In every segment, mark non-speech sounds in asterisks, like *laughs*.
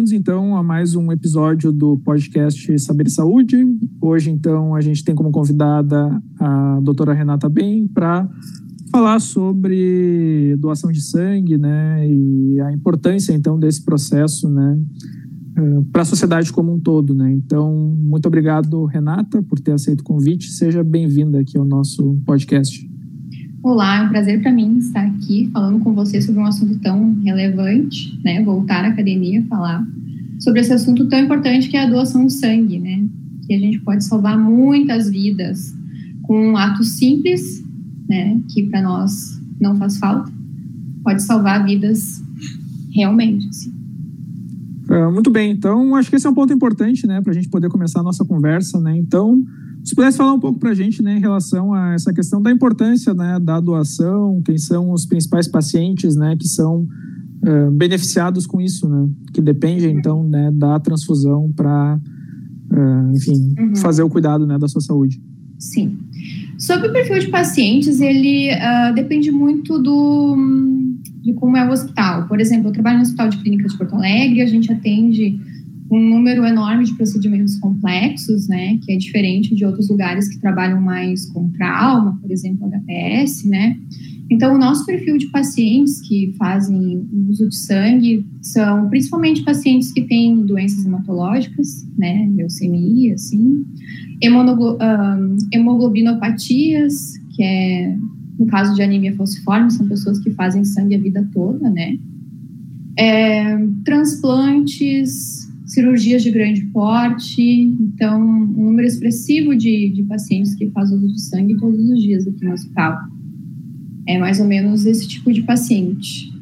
bem-vindos então a mais um episódio do podcast Saber Saúde. Hoje então a gente tem como convidada a doutora Renata Bem para falar sobre doação de sangue, né, e a importância então desse processo, né, eh, para a sociedade como um todo, né. Então, muito obrigado, Renata, por ter aceito o convite. Seja bem-vinda aqui ao nosso podcast. Olá, é um prazer para mim estar aqui falando com você sobre um assunto tão relevante, né, voltar à academia, falar sobre esse assunto tão importante que é a doação de sangue, né, que a gente pode salvar muitas vidas com um ato simples né, que para nós não faz falta, pode salvar vidas realmente. Assim. É, muito bem, então acho que esse é um ponto importante, né, para a gente poder começar a nossa conversa, né. Então, se pudesse falar um pouco para a gente, né, em relação a essa questão da importância, né, da doação, quem são os principais pacientes, né, que são uh, beneficiados com isso, né, que dependem então, né, da transfusão para, uh, enfim, uhum. fazer o cuidado, né, da sua saúde. Sim. Sobre o perfil de pacientes, ele uh, depende muito do, de como é o hospital. Por exemplo, eu trabalho no Hospital de Clínicas de Porto Alegre, a gente atende um número enorme de procedimentos complexos, né, que é diferente de outros lugares que trabalham mais com trauma, por exemplo, HPS, né. Então, o nosso perfil de pacientes que fazem uso de sangue são principalmente pacientes que têm doenças hematológicas, né, leucemia, assim, hemoglobinopatias, que é, no caso de anemia falciforme, são pessoas que fazem sangue a vida toda, né? É, transplantes, cirurgias de grande porte, então, um número expressivo de, de pacientes que fazem uso de sangue todos os dias aqui no hospital. É mais ou menos esse tipo de paciente.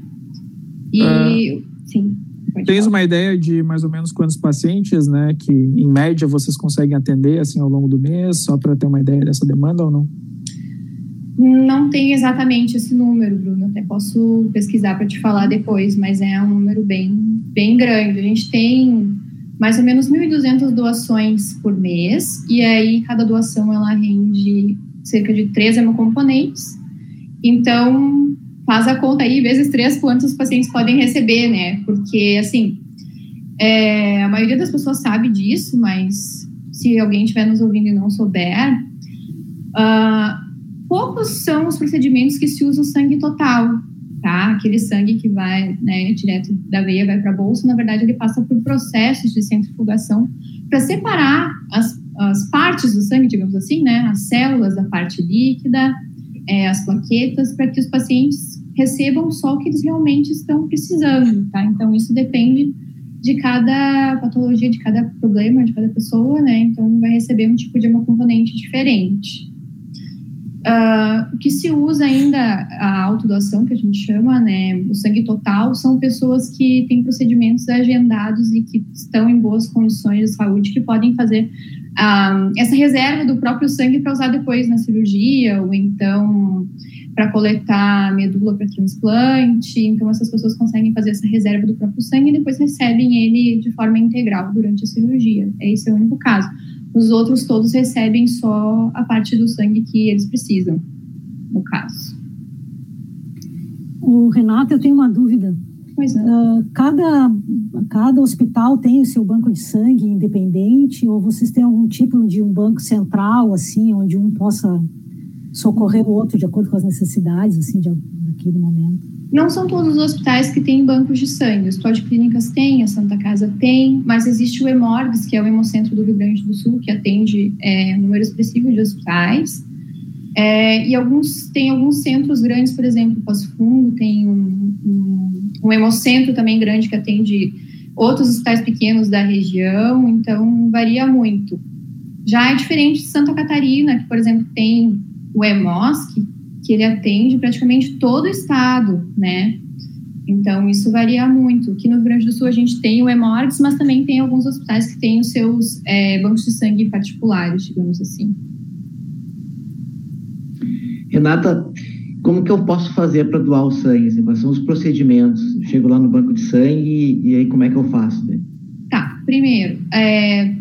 E, ah. sim. Tens uma ideia de mais ou menos quantos pacientes, né, que em média vocês conseguem atender assim ao longo do mês, só para ter uma ideia dessa demanda ou não? Não tenho exatamente esse número, Bruno. Até posso pesquisar para te falar depois, mas é um número bem, bem grande. A gente tem mais ou menos 1.200 doações por mês, e aí cada doação ela rende cerca de três hemocomponentes. Então, faz a conta aí, vezes três, quantos pacientes podem receber, né? Porque, assim, é, a maioria das pessoas sabe disso, mas se alguém estiver nos ouvindo e não souber, uh, poucos são os procedimentos que se usa o sangue total, tá? Aquele sangue que vai, né, direto da veia, vai para a bolsa, na verdade, ele passa por processos de centrifugação para separar as, as partes do sangue, digamos assim, né? As células da parte líquida, é, as plaquetas, para que os pacientes recebam só o que eles realmente estão precisando, tá? Então, isso depende de cada patologia, de cada problema, de cada pessoa, né? Então, vai receber um tipo de hemocomponente diferente. Uh, que se usa ainda, a autodoação, que a gente chama, né? O sangue total, são pessoas que têm procedimentos agendados e que estão em boas condições de saúde, que podem fazer uh, essa reserva do próprio sangue para usar depois na cirurgia, ou então para coletar medula para transplante. Então, essas pessoas conseguem fazer essa reserva do próprio sangue e depois recebem ele de forma integral durante a cirurgia. Esse é o único caso. Os outros todos recebem só a parte do sangue que eles precisam, no caso. O Renato, eu tenho uma dúvida. Pois é. Uh, cada, cada hospital tem o seu banco de sangue independente ou vocês têm algum tipo de um banco central, assim, onde um possa socorrer o outro de acordo com as necessidades, assim, de, daquele momento. Não são todos os hospitais que têm bancos de sangue. O de Clínicas tem, a Santa Casa tem, mas existe o Hemorgs, que é o Hemocentro do Rio Grande do Sul, que atende é, um número expressivo de hospitais. É, e alguns tem alguns centros grandes, por exemplo, Passo Fundo tem um, um, um hemocentro também grande que atende outros hospitais pequenos da região, então varia muito. Já é diferente de Santa Catarina, que, por exemplo, tem o EMOSC, que ele atende praticamente todo o estado, né? Então, isso varia muito. Aqui no Rio Grande do Sul, a gente tem o EMORGS, mas também tem alguns hospitais que têm os seus é, bancos de sangue particulares, digamos assim. Renata, como que eu posso fazer para doar o sangue? Assim, quais são os procedimentos? chego lá no banco de sangue e, e aí como é que eu faço? Né? Tá, primeiro, é,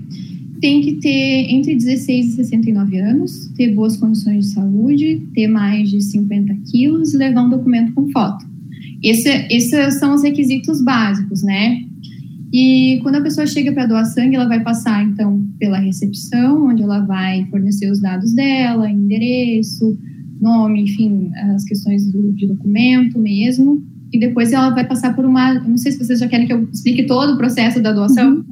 tem que ter entre 16 e 69 anos, ter boas condições de saúde, ter mais de 50 quilos e levar um documento com foto. Esse, esses são os requisitos básicos, né? E quando a pessoa chega para doar sangue, ela vai passar, então, pela recepção, onde ela vai fornecer os dados dela, endereço, nome, enfim, as questões do, de documento mesmo. E depois ela vai passar por uma. Não sei se vocês já querem que eu explique todo o processo da doação. Uhum.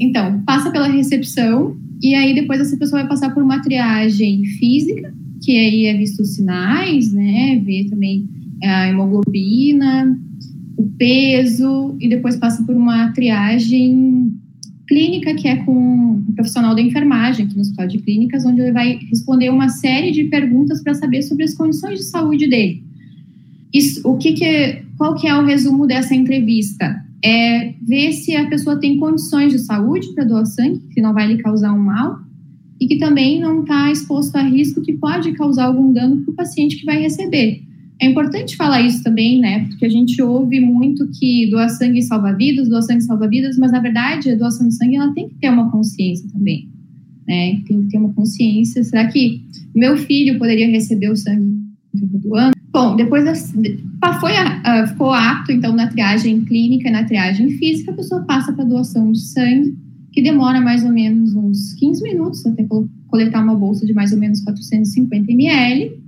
Então, passa pela recepção, e aí depois essa pessoa vai passar por uma triagem física, que aí é visto os sinais, né? Ver também a hemoglobina, o peso, e depois passa por uma triagem clínica, que é com um profissional da enfermagem aqui no Hospital de Clínicas, onde ele vai responder uma série de perguntas para saber sobre as condições de saúde dele. Isso, o que, que qual que é o resumo dessa entrevista? É ver se a pessoa tem condições de saúde para doar sangue, que não vai lhe causar um mal, e que também não está exposto a risco que pode causar algum dano para o paciente que vai receber. É importante falar isso também, né? Porque a gente ouve muito que doar sangue salva vidas, doar sangue salva vidas, mas na verdade a doação de sangue ela tem que ter uma consciência também, né? Tem que ter uma consciência. Será que meu filho poderia receber o sangue estou doando? Bom, depois foi a, ficou apto, então, na triagem clínica e na triagem física, a pessoa passa para doação de sangue, que demora mais ou menos uns 15 minutos até coletar uma bolsa de mais ou menos 450 ml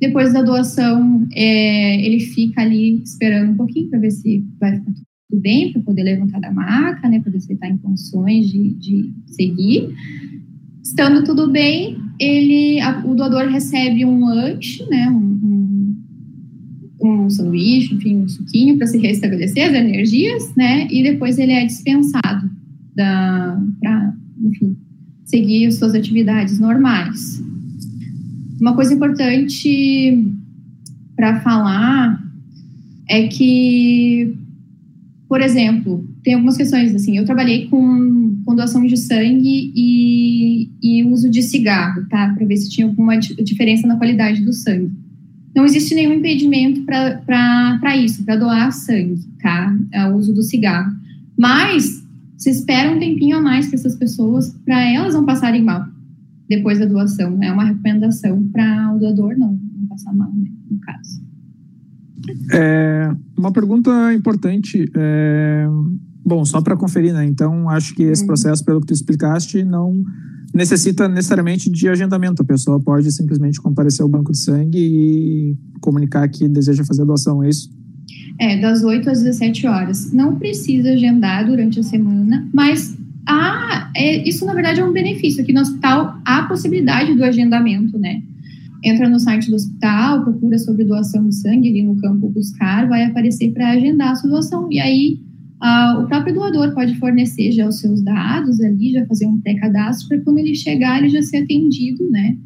depois da doação, é, ele fica ali esperando um pouquinho para ver se vai ficar tudo bem, para poder levantar da maca, né, para ver se está em condições de, de seguir. Estando tudo bem, ele, a, o doador recebe um lanche, né, um, um, um sanduíche, enfim, um suquinho para se restabelecer as energias, né, e depois ele é dispensado para, enfim, seguir suas atividades normais. Uma coisa importante para falar é que, por exemplo, tem algumas questões assim. Eu trabalhei com, com doação de sangue e, e uso de cigarro, tá? Para ver se tinha alguma diferença na qualidade do sangue. Não existe nenhum impedimento para isso, para doar sangue, tá? É o uso do cigarro. Mas se espera um tempinho a mais para essas pessoas, para elas não passarem mal depois da doação. É uma recomendação para o doador não, não passar mal, né, no caso. É, uma pergunta importante. É, bom, só para conferir, né? Então, acho que esse uhum. processo, pelo que tu explicaste, não necessita necessariamente de agendamento. A pessoa pode simplesmente comparecer ao banco de sangue e comunicar que deseja fazer a doação, é isso? É, das 8 às 17 horas. Não precisa agendar durante a semana, mas há, é, isso na verdade é um benefício. Aqui no hospital há a possibilidade do agendamento, né? Entra no site do hospital, procura sobre doação de sangue ali no campo buscar, vai aparecer para agendar a sua doação. E aí o próprio doador pode fornecer já os seus dados ali, já fazer um pré-cadastro para quando ele chegar ele já ser atendido, né?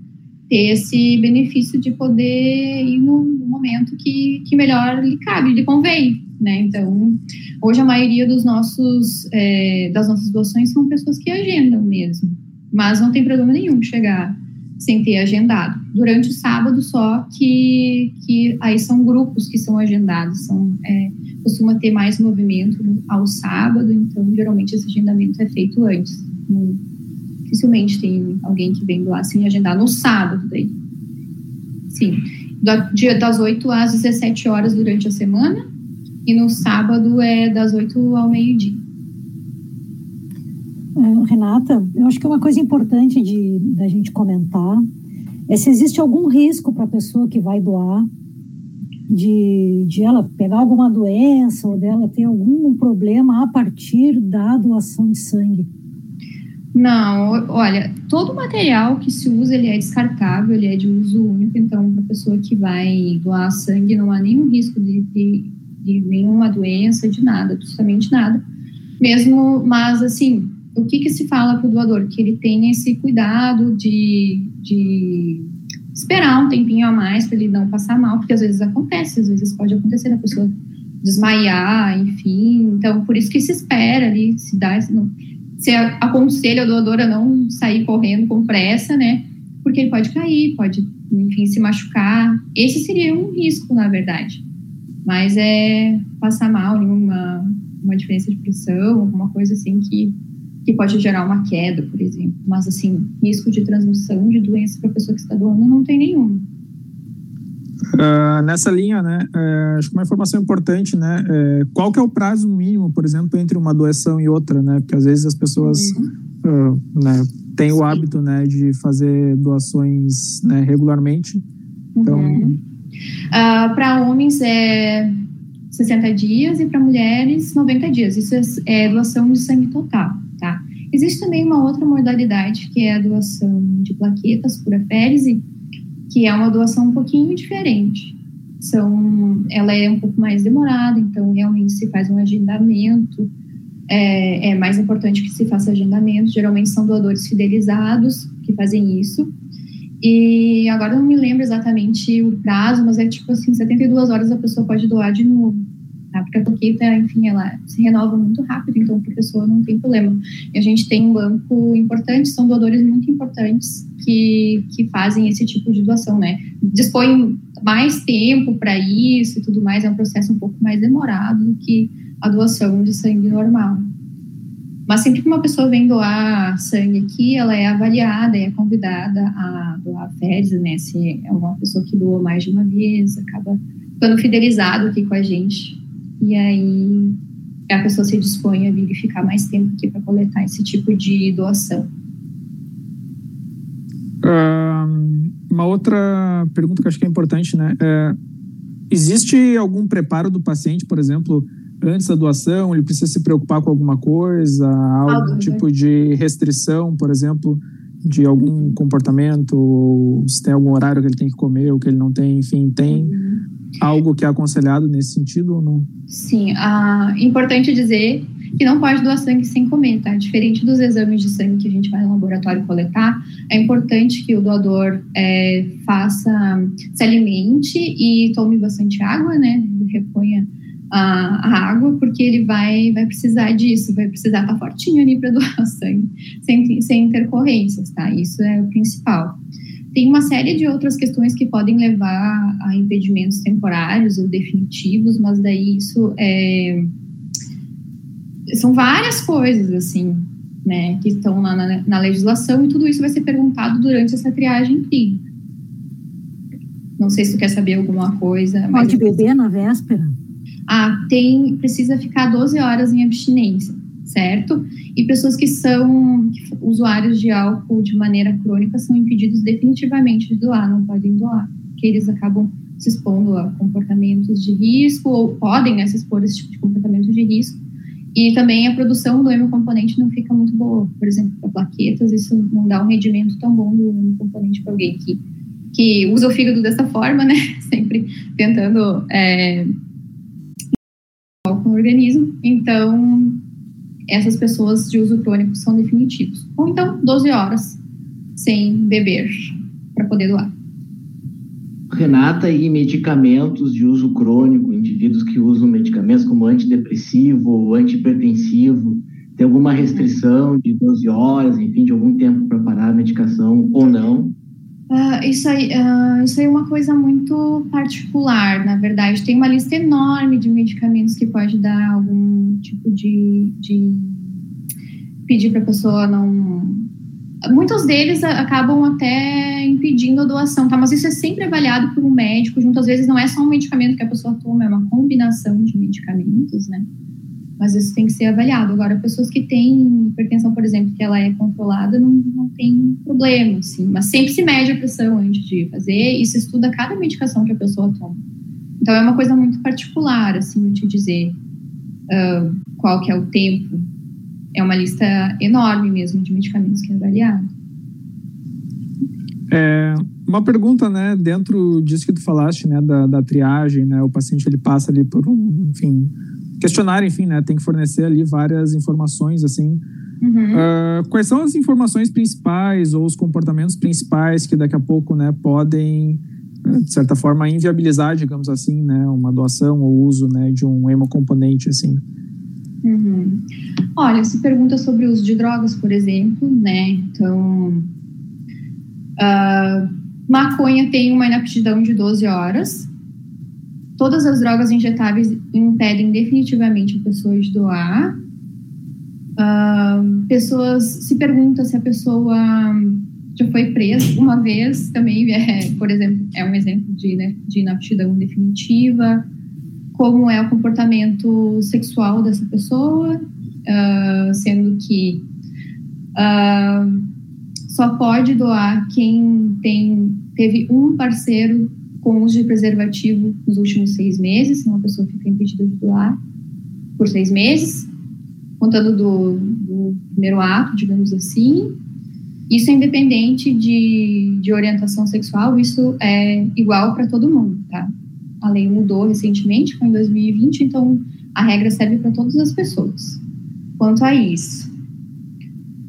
Ter esse benefício de poder ir no, no momento que, que melhor lhe cabe, lhe convém, né? Então, hoje a maioria dos nossos, é, das nossas doações são pessoas que agendam mesmo, mas não tem problema nenhum chegar sem ter agendado. Durante o sábado só que, que aí são grupos que são agendados, são, é, costuma ter mais movimento ao sábado, então geralmente esse agendamento é feito antes. dificilmente tem alguém que vem doar sem agendar no sábado daí. Sim, dia das 8 às 17 horas durante a semana e no sábado é das 8 ao meio-dia. Renata, eu acho que uma coisa importante de da gente comentar é se existe algum risco para a pessoa que vai doar de, de ela pegar alguma doença ou dela ter algum problema a partir da doação de sangue. Não, olha, todo material que se usa ele é descartável, ele é de uso único, então para a pessoa que vai doar sangue não há nenhum risco de, de de nenhuma doença, de nada, absolutamente nada. Mesmo, mas assim, o que, que se fala para o doador? Que ele tenha esse cuidado de, de esperar um tempinho a mais para ele não passar mal, porque às vezes acontece, às vezes pode acontecer a pessoa desmaiar, enfim. Então, por isso que se espera ali, se dá, se, se aconselha o doador a não sair correndo com pressa, né? Porque ele pode cair, pode, enfim, se machucar. Esse seria um risco, na verdade. Mas é passar mal em uma, uma diferença de pressão, alguma coisa assim que, que pode gerar uma queda, por exemplo. Mas, assim, risco de transmissão de doença para a pessoa que está doando não tem nenhum. Uh, nessa linha, né, uh, acho que uma informação importante, né, uh, qual que é o prazo mínimo, por exemplo, entre uma doação e outra, né, porque às vezes as pessoas uhum. né, têm o hábito, né, de fazer doações né, regularmente. Então, uhum. para homens é 60 dias e para mulheres 90 dias. Isso é, é doação de sangue total? Existe também uma outra modalidade que é a doação de plaquetas por aférese, que é uma doação um pouquinho diferente. São, ela é um pouco mais demorada, então realmente se faz um agendamento. É, é mais importante que se faça agendamento. Geralmente são doadores fidelizados que fazem isso. E agora não me lembro exatamente o prazo, mas é tipo assim, 72 horas a pessoa pode doar de novo tá? Porque a toqueta, enfim, ela se renova muito rápido, então a pessoa não tem problema. E a gente tem um banco importante, são doadores muito importantes que, que fazem esse tipo de doação, né? Dispõem mais tempo para isso e tudo mais, é um processo um pouco mais demorado do que a doação de sangue normal. Mas sempre que uma pessoa vem doar sangue aqui, ela é avaliada, é convidada a doar fezes, né? Se é uma pessoa que doou mais de uma vez, acaba ficando fidelizado aqui com a gente e aí a pessoa se dispõe a vir e ficar mais tempo aqui para coletar esse tipo de doação. Uh, uma outra pergunta que eu acho que é importante, né? É, existe algum preparo do paciente, por exemplo, antes da doação? Ele precisa se preocupar com alguma coisa? Algum né? tipo de restrição, por exemplo, de algum comportamento? Ou se tem algum horário que ele tem que comer ou que ele não tem? Enfim, tem uhum. algo que é aconselhado nesse sentido ou não? Sim, ah, importante dizer que não pode doar sangue sem comer, tá? Diferente dos exames de sangue que a gente vai no laboratório coletar, é importante que o doador é, faça, se alimente e tome bastante água, né? Reponha a, a, água, porque ele vai, vai precisar disso, vai precisar estar tá fortinho ali para doar *laughs* sangue, sem, sem intercorrências, tá? Isso é o principal. Tem uma série de outras questões que podem levar a impedimentos temporários ou definitivos, mas daí isso é, são várias coisas, assim, né, que estão na, na, na, legislação e tudo isso vai ser perguntado durante essa triagem clínica. Não sei se tu quer saber alguma coisa. Pode beber na véspera? Ah, tem, precisa ficar 12 horas em abstinência certo? E pessoas que são usuários de álcool de maneira crônica são impedidos definitivamente de doar, não podem doar, porque eles acabam se expondo a comportamentos de risco ou podem né, se expor a esse tipo de comportamento de risco. E também a produção do hemocomponente não fica muito boa. Por exemplo, para plaquetas, isso não dá um rendimento tão bom do hemocomponente para alguém que, que usa o fígado dessa forma, né? *laughs* Sempre tentando é, com o organismo. Então, essas pessoas de uso crônico são definitivos. Ou então 12 horas sem beber para poder doar. Renata, e medicamentos de uso crônico, indivíduos que usam medicamentos como antidepressivo ou antihipertensivo, tem alguma restrição de 12 horas, enfim, de algum tempo para parar a medicação ou não? Uh, isso, aí, uh, isso aí é uma coisa muito particular, na verdade. Tem uma lista enorme de medicamentos que pode dar algum tipo de. de pedir para a pessoa não. Muitos deles acabam até impedindo a doação, tá? Mas isso é sempre avaliado por um médico, junto às vezes não é só um medicamento que a pessoa toma, é uma combinação de medicamentos, né? Mas isso tem que ser avaliado. Agora, pessoas que têm hipertensão, por exemplo, que ela é controlada, não, não tem problema, assim, mas sempre se mede a pressão antes de fazer e se estuda cada medicação que a pessoa toma. Então, é uma coisa muito particular, assim, eu te dizer uh, qual que é o tempo. É uma lista enorme mesmo de medicamentos que é avaliado. É, uma pergunta, né, dentro disso que tu falaste, né, da, da triagem, né, o paciente ele passa ali por um, enfim, questionário, enfim, né, tem que fornecer ali várias informações, assim. Uhum. Uh, quais são as informações principais ou os comportamentos principais que daqui a pouco, né, podem, de certa forma, inviabilizar, digamos assim, né, uma doação ou uso, né, de um hemocomponente, assim? Uhum. Olha, se pergunta sobre o uso de drogas, por exemplo, né, então... Uh, maconha tem uma inaptidão de 12 horas, Todas as drogas injetáveis impedem definitivamente a pessoa de doar. Uh, pessoas se perguntam se a pessoa já foi preso uma vez também, é, por exemplo, é um exemplo de, né, de inaptidão definitiva, como é o comportamento sexual dessa pessoa, uh, sendo que uh, só pode doar quem tem, teve um parceiro com uso de preservativo nos últimos seis meses, senão a pessoa fica impedida de doar por seis meses, contando do, do primeiro ato, digamos assim. Isso é independente de, de orientação sexual, isso é igual para todo mundo, tá? A lei mudou recentemente, foi em 2020, então a regra serve para todas as pessoas. Quanto a isso,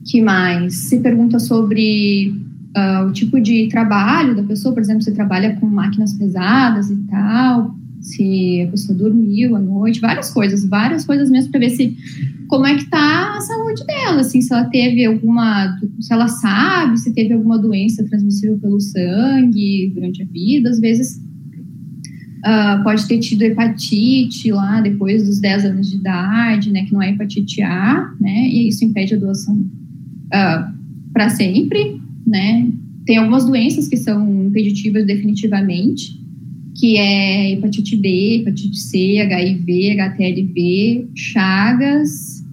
que mais? Se pergunta sobre uh, o tipo de trabalho da pessoa, por exemplo, se trabalha com máquinas pesadas e tal, se a pessoa dormiu à noite, várias coisas, várias coisas mesmo para ver se como é que tá a saúde dela, assim, se ela teve alguma, se ela sabe se teve alguma doença transmissível pelo sangue durante a vida, às vezes uh, pode ter tido hepatite lá depois dos 10 anos de idade, né, que não é hepatite A, né, e isso impede a doação uh, ah, para sempre, né, tem algumas doenças que são impeditivas definitivamente, que é hepatite B, hepatite C, HIV, HTLV, Chagas,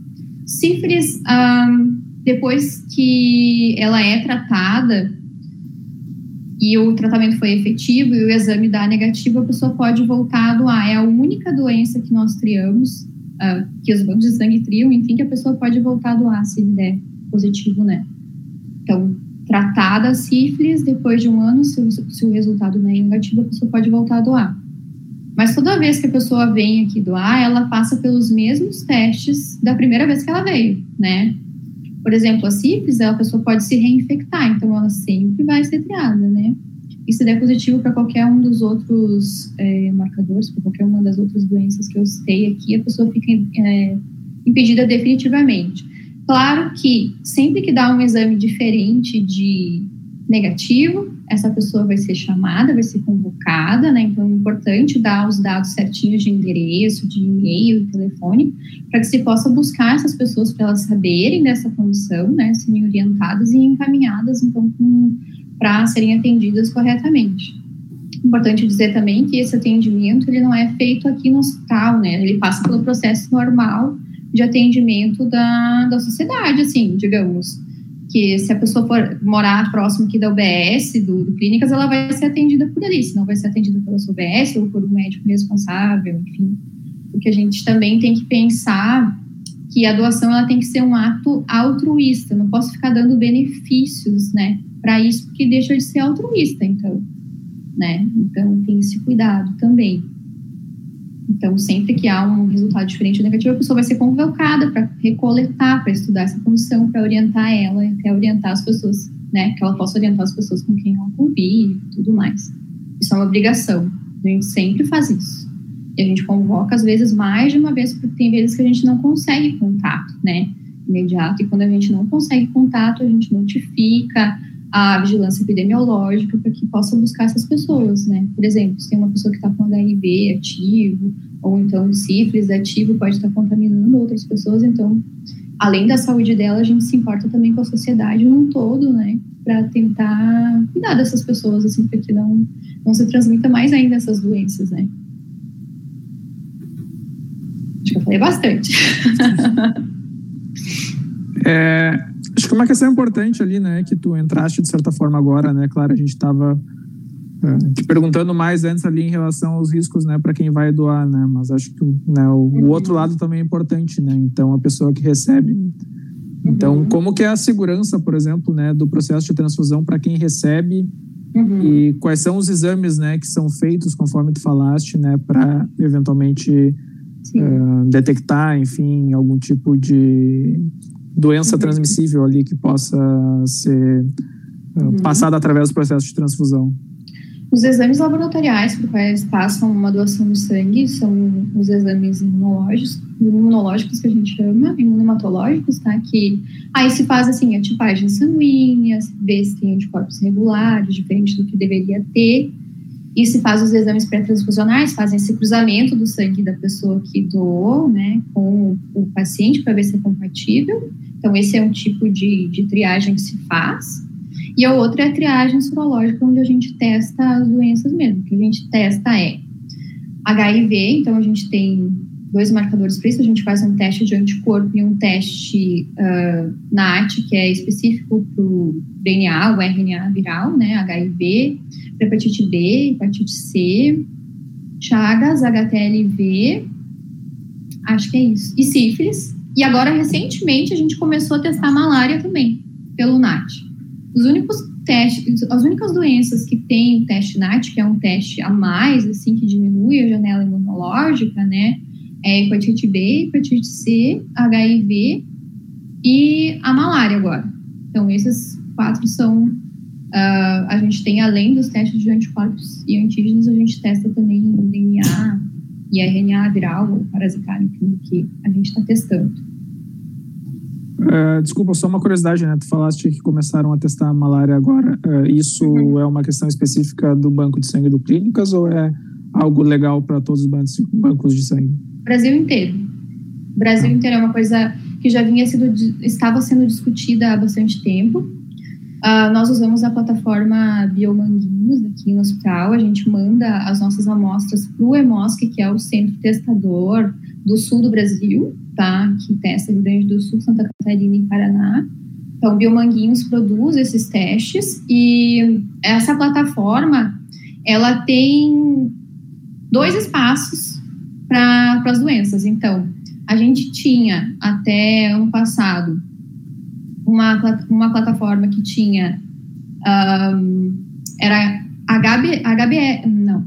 sífilis, um, depois que ela é tratada e o tratamento foi efetivo e o exame dá negativo, a pessoa pode voltar a doar. É a única doença que nós triamos, uh, que os bancos de sangue triam, enfim, que a pessoa pode voltar a doar se der positivo, né? Então, tratada a sífilis, depois de um ano, se o, se o resultado não é negativo, a pessoa pode voltar a doar. Mas toda vez que a pessoa vem aqui doar, ela passa pelos mesmos testes da primeira vez que ela veio, né? Por exemplo, a sífilis, a pessoa pode se reinfectar, então ela sempre vai ser triada, né? E se der positivo para qualquer um dos outros é, marcadores, para qualquer uma das outras doenças que eu citei aqui, a pessoa fica é, impedida definitivamente. Claro que sempre que dá um exame diferente de negativo, essa pessoa vai ser chamada, vai ser convocada, né? Então é importante dar os dados certinhos de endereço, de e-mail telefone, para que se possa buscar essas pessoas para elas saberem dessa condição, né? Serem orientadas e encaminhadas, então, para serem atendidas corretamente. Importante dizer também que esse atendimento ele não é feito aqui no hospital, né? Ele passa pelo processo normal de atendimento da, da sociedade, assim, digamos que se a pessoa for morar próximo aqui da UBS, do, do, Clínicas, ela vai ser atendida por ali, se não vai ser atendida pela sua UBS ou por um médico responsável, enfim. Porque a gente também tem que pensar que a doação ela tem que ser um ato altruísta, não posso ficar dando benefícios, né, para isso, porque deixa de ser altruísta, então, né, então tem esse cuidado também. Então, sempre que há um resultado diferente ou negativo, a pessoa vai ser convocada para recoletar, para estudar essa condição, para orientar ela até orientar as pessoas, né? Que ela possa orientar as pessoas com quem ela convive e tudo mais. Isso é uma obrigação. A gente sempre faz isso. E a gente convoca, às vezes, mais de uma vez, porque tem vezes que a gente não consegue contato, né? Imediato. E quando a gente não consegue contato, a gente notifica a vigilância epidemiológica para que possa buscar essas pessoas, né? Por exemplo, se tem uma pessoa que está com HIV ativo, ou então sífilis ativo, pode estar tá contaminando outras pessoas, então, além da saúde dela, a gente se importa também com a sociedade num todo, né? Para tentar cuidar dessas pessoas, assim, para que não, não se transmita mais ainda essas doenças, né? Acho que eu falei bastante. *laughs* É, que uma questão importante ali, né, que tu entraste de certa forma agora, né, claro, a gente estava é, te perguntando mais antes ali em relação aos riscos, né, para quem vai doar, né, mas acho que né, o, o, outro lado também é importante, né, então a pessoa que recebe. Então, uhum. como que é a segurança, por exemplo, né, do processo de transfusão para quem recebe uhum. e quais são os exames, né, que são feitos, conforme tu falaste, né, para eventualmente uh, detectar, enfim, algum tipo de doença transmissível ali que possa ser eh, uhum. passada através do processo de transfusão. Os exames laboratoriais por quais passam uma doação de sangue são os exames imunológicos, imunológicos que a gente chama, imunomatológicos, tá? Que aí se faz assim a tipagem sanguínea, vê se tem anticorpos regulares, diferente do que deveria ter, e se faz os exames pré-transfusionais, fazem esse cruzamento do sangue da pessoa que doou, né, com o paciente para ver se é compatível. Então, esse é um tipo de, de triagem que se faz. E a outra é a triagem sorológica, onde a gente testa as doenças mesmo. O que a gente testa é HIV, então a gente tem dois marcadores para isso. A gente faz um teste de anticorpo e um teste uh, NAT, que é específico para o DNA, o RNA viral, né? HIV, hepatite B, hepatite C, Chagas, HTLV, acho que é isso, e sífilis. E agora, recentemente, a gente começou a testar malária também, pelo NAT. Os únicos testes, as únicas doenças que tem o teste NAT, que é um teste a mais, assim, que diminui a janela imunológica, né? É hepatite B, hepatite C, HIV e a malária agora. Então, esses quatro são. Uh, a gente tem, além dos testes de anticorpos e antígenos, a gente testa também DNA e RNA viral ou parasitário, que a gente está testando. Uh, desculpa, só uma curiosidade, né? Tu falaste que começaram a testar a malária agora. Uh, isso uhum. é uma questão específica do banco de sangue do Clínicas ou é algo legal para todos os bancos de sangue? Brasil inteiro. Brasil ah. inteiro é uma coisa que já vinha sido, estava sendo discutida há bastante tempo. Uh, nós usamos a plataforma Biomanguinhos aqui no hospital. A gente manda as nossas amostras para o EMOSC, que é o centro testador do sul do Brasil, tá? Que testa Rio Grande do Sul, Santa Catarina e Paraná. Então, Biomanguinhos produz esses testes e essa plataforma, ela tem dois espaços para as doenças. Então, a gente tinha até ano passado uma, uma plataforma que tinha um, era HB, HB, não,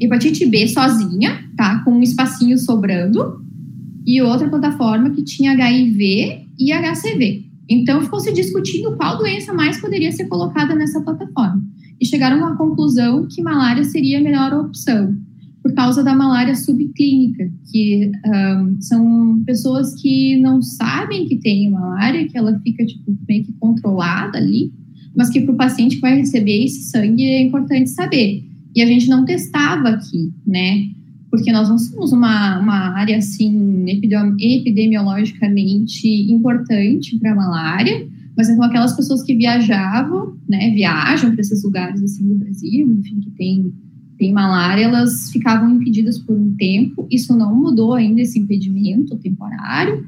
hepatite B sozinha, tá? Com um espacinho sobrando, e outra plataforma que tinha HIV e HCV. Então, ficou se discutindo qual doença mais poderia ser colocada nessa plataforma. E chegaram à conclusão que malária seria a melhor opção, causa da malária subclínica, que um, são pessoas que não sabem que tem malária, que ela fica tipo, meio que controlada ali, mas que para o paciente que vai receber esse sangue é importante saber. E a gente não testava aqui, né? Porque nós não somos uma, uma área assim epidemiologicamente importante para a malária, mas então aquelas pessoas que viajavam, né, viajam para esses lugares assim do Brasil, enfim, que tem tem malária, elas ficavam impedidas por um tempo. Isso não mudou ainda esse impedimento temporário,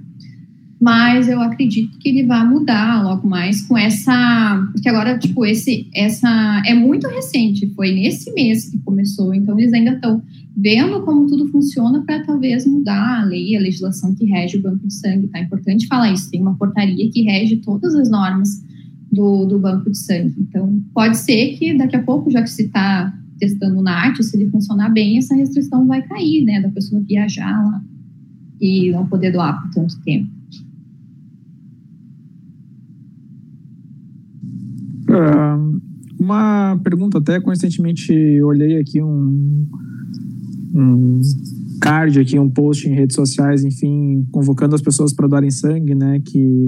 mas eu acredito que ele vai mudar logo mais com essa, porque agora tipo esse essa é muito recente, foi nesse mês que começou, então eles ainda estão vendo como tudo funciona para talvez mudar a lei, a legislação que rege o banco de sangue, tá? É importante falar isso, tem uma portaria que rege todas as normas do, do banco de sangue. Então, pode ser que daqui a pouco, já que se está testando o NAT, se ele funcionar bem, essa restrição vai cair, né, da pessoa viajar lá e não poder doar por tanto tempo. Uh, uma pergunta até constantemente olhei aqui um, um card aqui, um post em redes sociais, enfim, convocando as pessoas para doarem sangue, né, que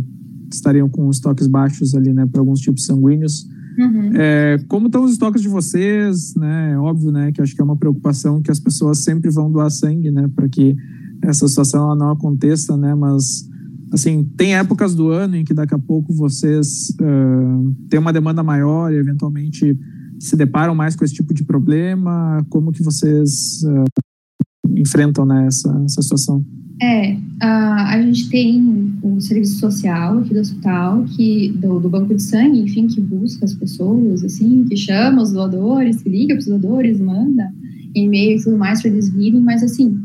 estariam com estoques baixos ali, né, para alguns tipos sanguíneos. Uhum. É, como estão os estoques de vocês, né? É óbvio, né, que acho que é uma preocupação que as pessoas sempre vão doar sangue, né, para que essa situação não aconteça, né? Mas assim, tem épocas do ano em que daqui a pouco vocês uh, têm uma demanda maior e eventualmente se deparam mais com esse tipo de problema. Como que vocês uh, enfrentam né, essa, essa situação? É, a, a gente tem o serviço social aqui do hospital, que, do, do, banco de sangue, enfim, que busca as pessoas, assim, que chama os doadores, que liga para os doadores, manda e-mail e tudo mais para eles virem, mas assim,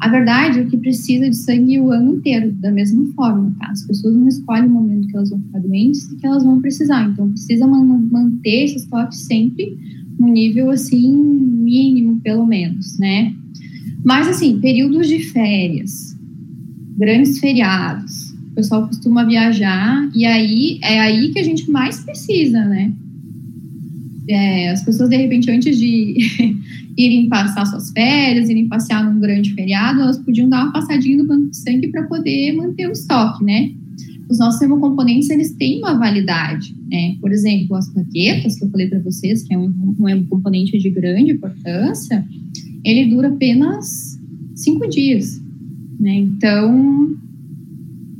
a verdade é que precisa de sangue o ano inteiro, da mesma forma, tá? As pessoas não escolhem o momento que elas vão ficar doentes e que elas vão precisar, então precisa man manter esse estoque sempre no nível, assim, mínimo, pelo menos, né? Mas, assim, períodos de férias, grandes feriados. O pessoal costuma viajar e aí é aí que a gente mais precisa, né? É, as pessoas, de repente, antes de *laughs* irem passar suas férias, irem passear num grande feriado, elas podiam dar uma passadinha no banco de sangue para poder manter o estoque, né? Os nossos hemocomponentes, eles têm uma validade, né? Por exemplo, as plaquetas, que eu falei para vocês, que é um, um hemocomponente de grande importância, ele dura apenas cinco dias. Né? Então,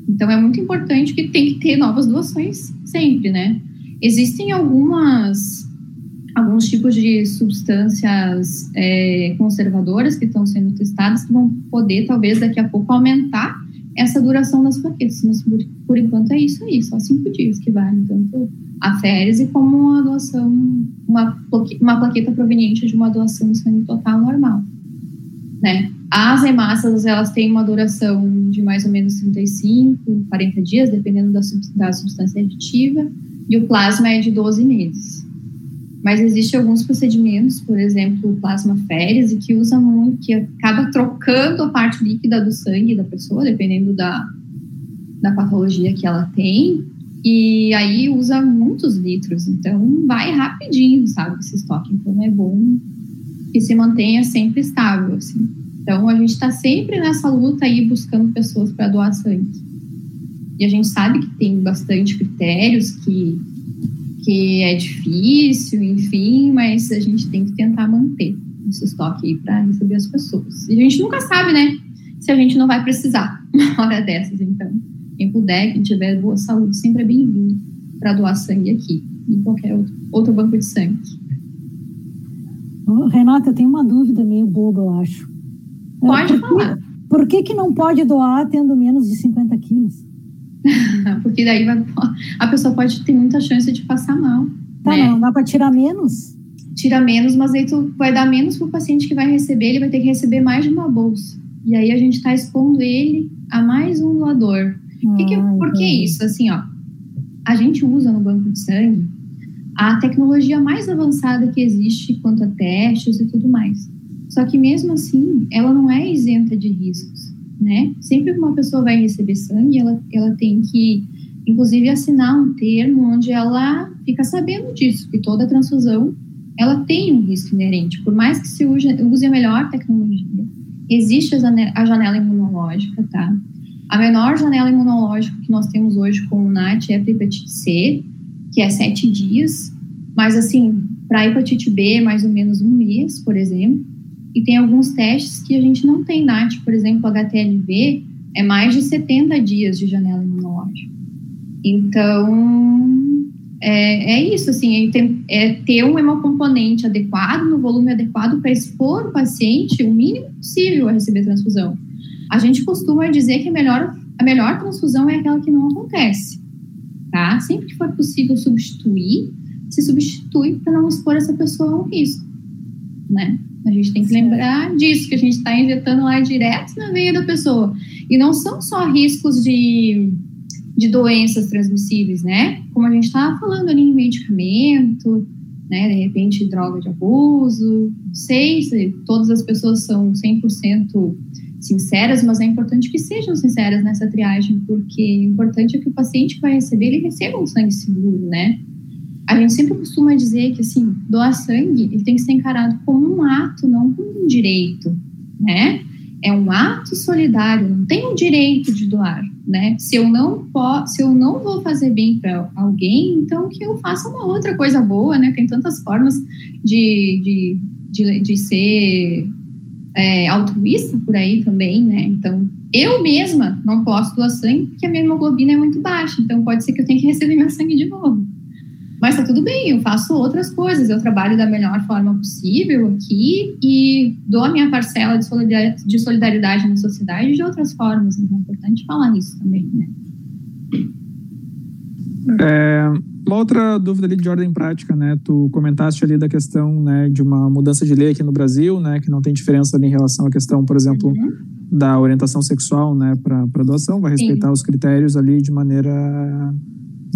então é muito importante que tem que ter novas doações sempre, né? Existem algumas alguns tipos de substâncias é, conservadoras que estão sendo testadas que vão poder, talvez, daqui a pouco aumentar essa duração das plaquetas. Mas, por, por enquanto, é isso aí, só cinco dias que vale tanto a férise como uma doação, uma, uma plaqueta proveniente de uma doação de sangue total normal, né? As hemácias, elas têm uma duração de mais ou menos 35, 40 dias, dependendo da, substância aditiva, e o plasma é de 12 meses. Mas existem alguns procedimentos, por exemplo, o plasmaférese, que usa muito, que acaba trocando a parte líquida do sangue da pessoa, dependendo da, da patologia que ela tem, e aí usa muitos litros, então vai rapidinho, sabe, esse estoque. Então é bom que se mantenha sempre estável, assim. Então a gente está sempre nessa luta aí buscando pessoas para doar sangue. E a gente sabe que tem bastante critérios que que é difícil, enfim, mas a gente tem que tentar manter esse estoque aí para receber as pessoas. E a gente nunca sabe, né, se a gente não vai precisar *laughs* uma hora dessas. Então, quem puder, quem tiver boa saúde, sempre é bem-vindo para doar sangue aqui, em qualquer outro, outro banco de sangue. Renata, eu tenho uma dúvida meio boba, eu acho. Pode por falar. Que, por que, que não pode doar tendo menos de 50 quilos? *laughs* Porque daí vai, a pessoa pode ter muita chance de passar mal. Tá, né? não, dá para tirar menos? Tira menos, mas aí tu vai dar menos para o paciente que vai receber, ele vai ter que receber mais de uma bolsa. E aí a gente está expondo ele a mais um doador. Ah, que que, por que isso? Assim, ó, a gente usa no banco de sangue a tecnologia mais avançada que existe quanto a testes e tudo mais. Só que mesmo assim, ela não é isenta de riscos né? Sempre que uma pessoa vai receber sangue, ela, ela tem que, inclusive, assinar um termo onde ela fica sabendo disso, que toda transfusão ela tem um risco inerente. Por mais que se use, use a melhor tecnologia, existe a janela, imunológica, tá? A menor janela imunológica que nós temos hoje com o NAT é a hepatite C, que é sete dias, mas assim, para hepatite B, mais ou menos um mês, por exemplo. E tem alguns testes que a gente não tem NAT, por exemplo, HTLV é mais de 70 dias de janela imunológica. Então, é, é isso, assim, é, é ter um hemocomponente adequado, no volume adequado, para expor o paciente o mínimo possível a receber transfusão. A gente costuma dizer que a melhor, a melhor transfusão é aquela que não acontece, tá? Sempre que for possível substituir, se substitui para não expor essa pessoa a um risco, né? A gente tem que lembrar disso, que a gente está injetando lá direto na veia da pessoa. E não são só riscos de, de doenças transmissíveis, né? Como a gente estava falando ali em medicamento, né? De repente, droga de abuso. Não sei se todas as pessoas são 100% sinceras, mas é importante que sejam sinceras nessa triagem, porque o importante é que o paciente que vai receber, ele receba um sangue seguro, né? A gente sempre costuma dizer que, assim, doar sangue ele tem que ser encarado como um ato, não como um direito, né? É um ato solidário, não tem o direito de doar, né? Se eu não posso, se eu não vou fazer bem para alguém, então que eu faça uma outra coisa boa, né? Tem tantas formas de, de, de, de ser é, altruísta por aí também, né? Então, eu mesma não posso doar sangue porque a minha hemoglobina é muito baixa, então pode ser que eu tenha que receber meu sangue de novo. Mas tá tudo bem, eu faço outras coisas, eu trabalho da melhor forma possível aqui e dou a minha parcela de solidariedade, de solidariedade na sociedade de outras formas. Então é importante falar isso também, né? É, uma outra dúvida ali de ordem prática, né? Tu comentaste ali da questão né, de uma mudança de lei aqui no Brasil, né? Que não tem diferença ali em relação à questão, por exemplo, uhum. da orientação sexual, né? Para doação, vai respeitar Sim. os critérios ali de maneira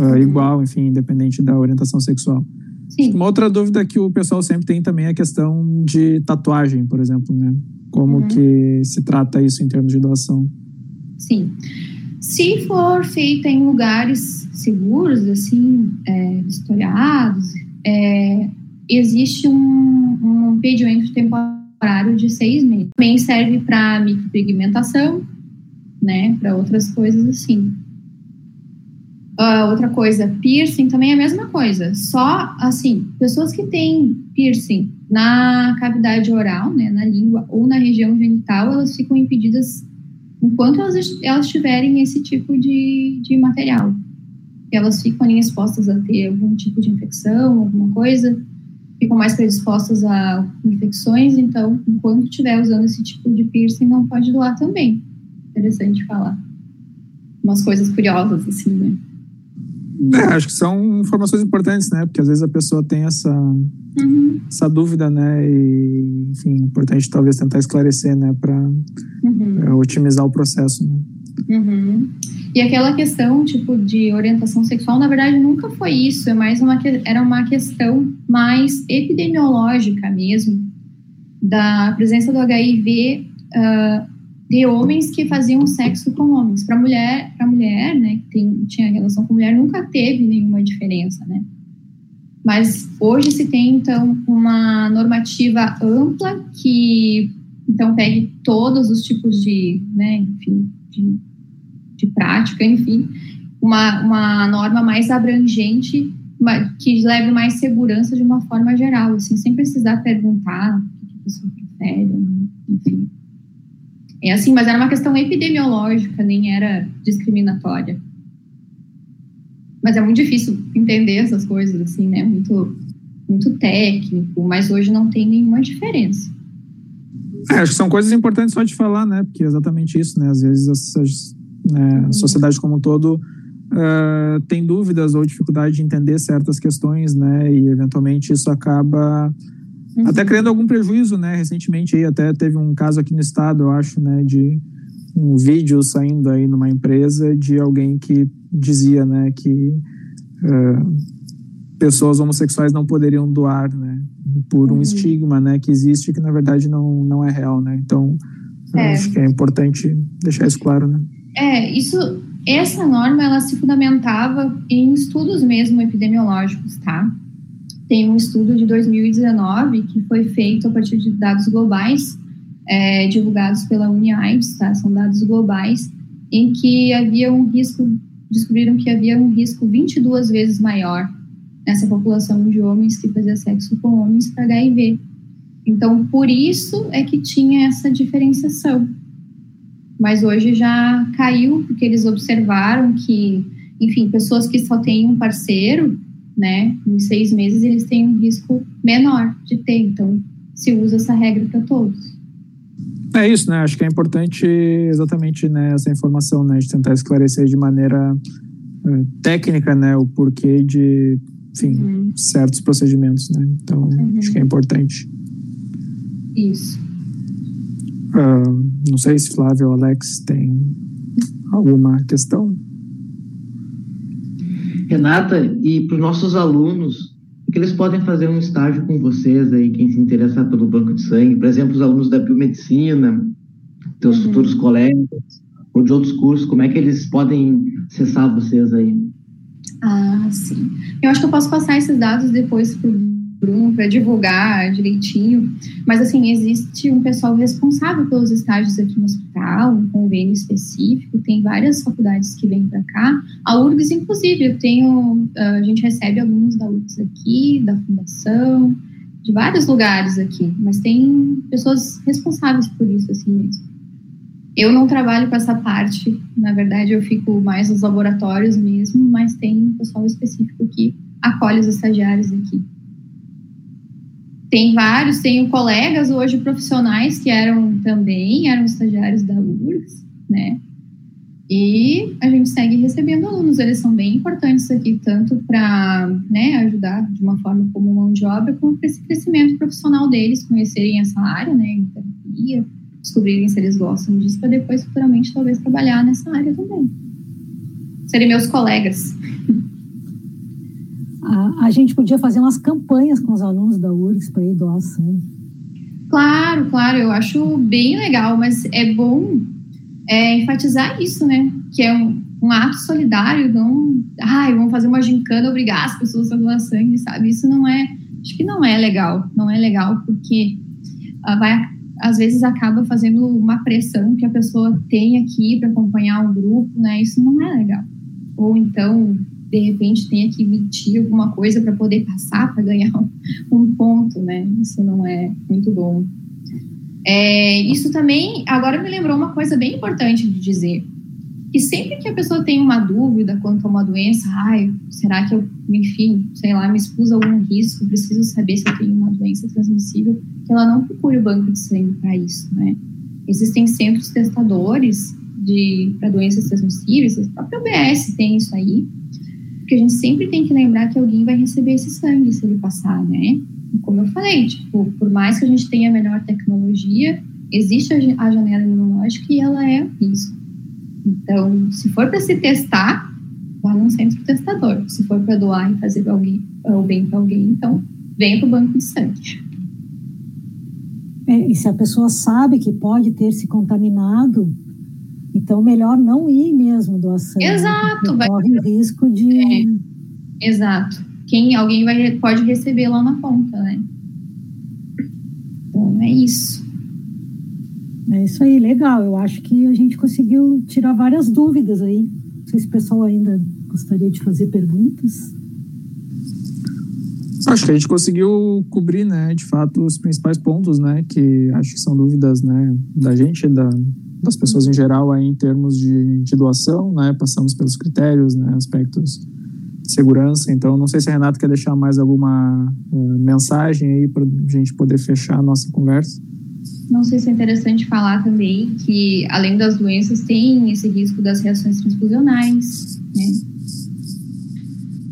uh, igual, enfim, independente da orientação sexual. Sim. Uma outra dúvida que o pessoal sempre tem também é a questão de tatuagem, por exemplo, né? Como uhum. que se trata isso em termos de doação? Sim. Se for feita em lugares seguros, assim, é, historiados, é, existe um, um impedimento temporário de seis meses. Também serve para micropigmentação, né? Para outras coisas assim. Uh, outra coisa, piercing também é a mesma coisa. Só, assim, pessoas que têm piercing na cavidade oral, né, na língua ou na região genital, elas ficam impedidas enquanto elas, elas tiverem esse tipo de, de material. e elas ficam ali expostas a ter algum tipo de infecção, alguma coisa, ficam mais predispostas a infecções, então, enquanto estiver usando esse tipo de piercing, não pode doar também. Interessante falar. Umas coisas curiosas, assim, né? É, acho que são informações importantes, né? Porque às vezes a pessoa tem essa, uhum. essa dúvida, né? E, enfim, importante talvez tentar esclarecer, né? Para uhum. otimizar o processo, né? Uhum. E aquela questão, tipo, de orientação sexual, na verdade, nunca foi isso. É mais uma, era uma questão mais epidemiológica mesmo, da presença do HIV uh, ah, de homens que faziam sexo com homens. Para mulher, para mulher, né, que tem, tinha relação com mulher, nunca teve nenhuma diferença, né? Mas hoje se tem então uma normativa ampla que então pegue todos os tipos de, né, enfim, de, de prática, enfim, uma, uma norma mais abrangente que leve mais segurança de uma forma geral, assim, sem precisar perguntar o que a pessoa prefere, né, enfim. É assim, mas era uma questão epidemiológica, nem era discriminatória. Mas é muito difícil entender essas coisas, assim, né? Muito, muito técnico, mas hoje não tem nenhuma diferença. É, acho que são coisas importantes só de falar, né? Porque é exatamente isso, né? Às vezes as, né, a sociedade como um todo uh, tem dúvidas ou dificuldade de entender certas questões, né? E eventualmente isso acaba Uhum. Até criando algum prejuízo, né? Recentemente aí até teve um caso aqui no estado, eu acho, né, de um vídeo saindo aí numa empresa de alguém que dizia, né, que uh, pessoas homossexuais não poderiam doar, né, por um uhum. estigma, né, que existe que na verdade não não é real, né. Então é. acho que é importante deixar isso claro, né. É, isso essa norma ela se fundamentava em estudos mesmo epidemiológicos, tá? Tem um estudo de 2019 que foi feito a partir de dados globais é, divulgados pela UniAIDS, tá? São dados globais em que havia um risco, descobriram que havia um risco 22 vezes maior nessa população de homens que fazia sexo com homens para HIV. Então, por isso é que tinha essa diferenciação. Mas hoje já caiu, porque eles observaram que, enfim, pessoas que só têm um parceiro né? Em seis meses eles têm um risco menor de ter, então se usa essa regra para todos. É isso, né? Acho que é importante exatamente né, essa informação, né? De tentar esclarecer de maneira uh, técnica, né? O porquê de, enfim, uhum. certos procedimentos, né? Então, uhum. acho que é importante. Isso. Uh, não sei se Flávio ou Alex tem alguma questão. Renata, e para os nossos alunos, que eles podem fazer um estágio com vocês aí, quem se interessar pelo banco de sangue, por exemplo, os alunos da biomedicina, teus uhum. futuros colegas, ou de outros cursos, como é que eles podem acessar vocês aí? Ah, sim. Eu acho que eu posso passar esses dados depois para o Para divulgar direitinho. Mas, assim, existe um pessoal responsável pelos estágios aqui no hospital, um convênio específico, tem várias faculdades que vêm para cá. A URGS, inclusive, eu tenho, ah, a gente recebe alunos da URGS aqui, da Fundação, de vários lugares aqui, mas tem pessoas responsáveis por isso, assim mesmo. Eu não trabalho com essa parte, na verdade, eu fico mais nos laboratórios mesmo, mas tem pessoal específico que acolhe os estagiários aqui. Tem vários, tenho colegas hoje profissionais que eram também, eram estagiários da URGS, né? E a gente segue recebendo alunos, eles são bem importantes aqui, tanto para né, ajudar de uma forma como mão de obra, como para esse crescimento profissional deles, conhecerem essa área, né, em terapia, descobrirem se eles gostam disso, para depois, futuramente, talvez trabalhar nessa área também. Serem meus colegas a, gente podia fazer umas campanhas com os alunos da URGS para ir doar sangue. Claro, claro, eu acho bem legal, mas é bom é, enfatizar isso, né? Que é um, um ato solidário, não, ai, vamos fazer uma gincana, obrigar as pessoas a doar sangue, sabe? Isso não é, acho que não é legal, não é legal porque uh, vai, às vezes acaba fazendo uma pressão que a pessoa tem aqui para acompanhar um grupo, né? Isso não é legal. Ou então de repente tenha que mentir alguma coisa para poder passar, para ganhar um, ponto, né? Isso não é muito bom. É, isso também, agora me lembrou uma coisa bem importante de dizer. E sempre que a pessoa tem uma dúvida quanto a uma doença, ai, será que eu, enfim, sei lá, me expus a algum risco, preciso saber se eu tenho uma doença transmissível, que ela não procure o banco de sangue para isso, né? Existem centros testadores para doenças transmissíveis, o próprio OBS tem isso aí, porque a gente sempre tem que lembrar que alguém vai receber esse sangue se ele passar, né? E como eu falei, tipo, por mais que a gente tenha a melhor tecnologia, existe a janela imunológica e ela é risco. Então, se for para se testar, vá num centro testador. Se for para doar e fazer alguém, o bem para alguém, então venha para o banco de sangue. É, e se a pessoa sabe que pode ter se contaminado, então melhor não ir mesmo doação. Exato. Vai corre o risco de. É, exato. Quem alguém vai, pode receber lá na ponta, né? Então é isso. É isso aí, legal. Eu acho que a gente conseguiu tirar várias dúvidas aí. Não sei se o pessoal ainda gostaria de fazer perguntas. Acho que a gente conseguiu cobrir, né, de fato, os principais pontos, né, que acho que são dúvidas, né, da gente, da, das pessoas em geral aí em termos de, de doação, né, passamos pelos critérios, né, aspectos de segurança. Então, não sei se a Renata quer deixar mais alguma uh, mensagem aí para a gente poder fechar a nossa conversa. Não sei se é interessante falar também que, além das doenças, tem esse risco das reações transfusionais, né?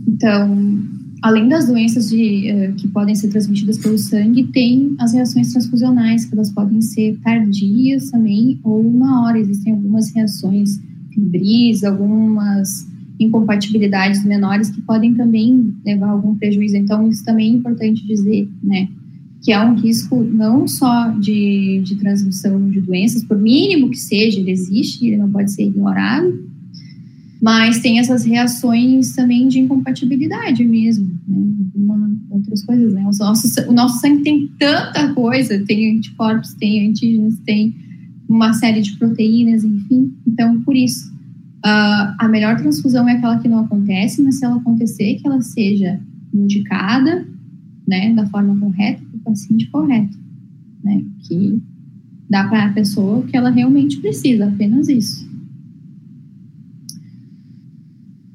Então, além das doenças de, uh, que podem ser transmitidas pelo sangue, tem as reações transfusionais, que elas podem ser tardias também, ou uma hora. Existem algumas reações fibris, algumas incompatibilidades menores que podem também levar a algum prejuízo. Então, isso também é importante dizer, né? que é um risco não só de, de transmissão de doenças, por mínimo que seja, ele existe, ele não pode ser ignorado, mas tem essas reações também de incompatibilidade mesmo, né? Uma, outras coisas, né? O nosso, o nosso sangue tem tanta coisa, tem anticorpos, tem antígenos, tem uma série de proteínas, enfim. Então, por isso, uh, a melhor transfusão é aquela que não acontece, mas se ela acontecer, que ela seja indicada, né, da forma correta, paciente correto, né? Que dá para a pessoa o que ela realmente precisa, apenas isso.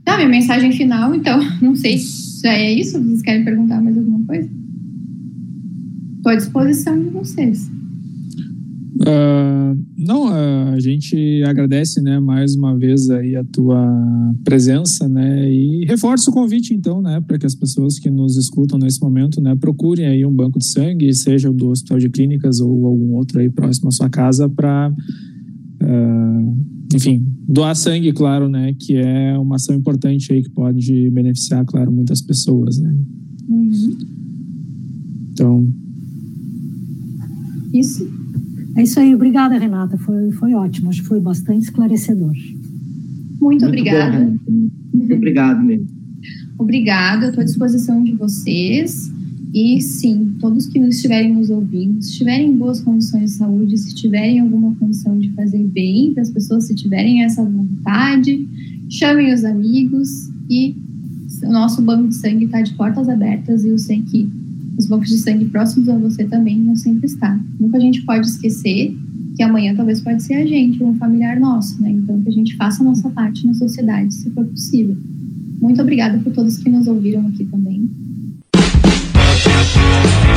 Tá, minha mensagem final, então, *laughs* não sei se é isso, vocês querem perguntar mais alguma coisa? Estou à disposição de vocês. Uh, não, uh, a gente agradece, né, mais uma vez aí a tua presença, né, e reforça o convite, então, né, para que as pessoas que nos escutam nesse momento, né, procurem aí um banco de sangue, seja do Hospital de Clínicas ou algum outro aí próximo à sua casa, para, uh, ah, enfim, doar sangue, claro, né, que é uma ação importante aí que pode beneficiar, claro, muitas pessoas, né. Uhum. Então. Isso. É isso aí, obrigada, Renata. Foi, foi ótimo, acho que foi bastante esclarecedor. Muito, Muito obrigada. Bom, Muito obrigado mesmo. Obrigada, estou à disposição de vocês. E sim, todos que nos estiverem nos ouvindo, se estiverem em boas condições de saúde, se tiverem alguma condição de fazer bem para as pessoas, se tiverem essa vontade, chamem os amigos e o nosso banco de sangue está de portas abertas e eu sei que os bancos de sangue próximos a você também não sempre está. Nunca a gente pode esquecer que amanhã talvez pode ser a gente, um familiar nosso, né? Então que a gente faça a nossa parte na sociedade, se for possível. Muito obrigada por todos que nos ouviram aqui também. Thank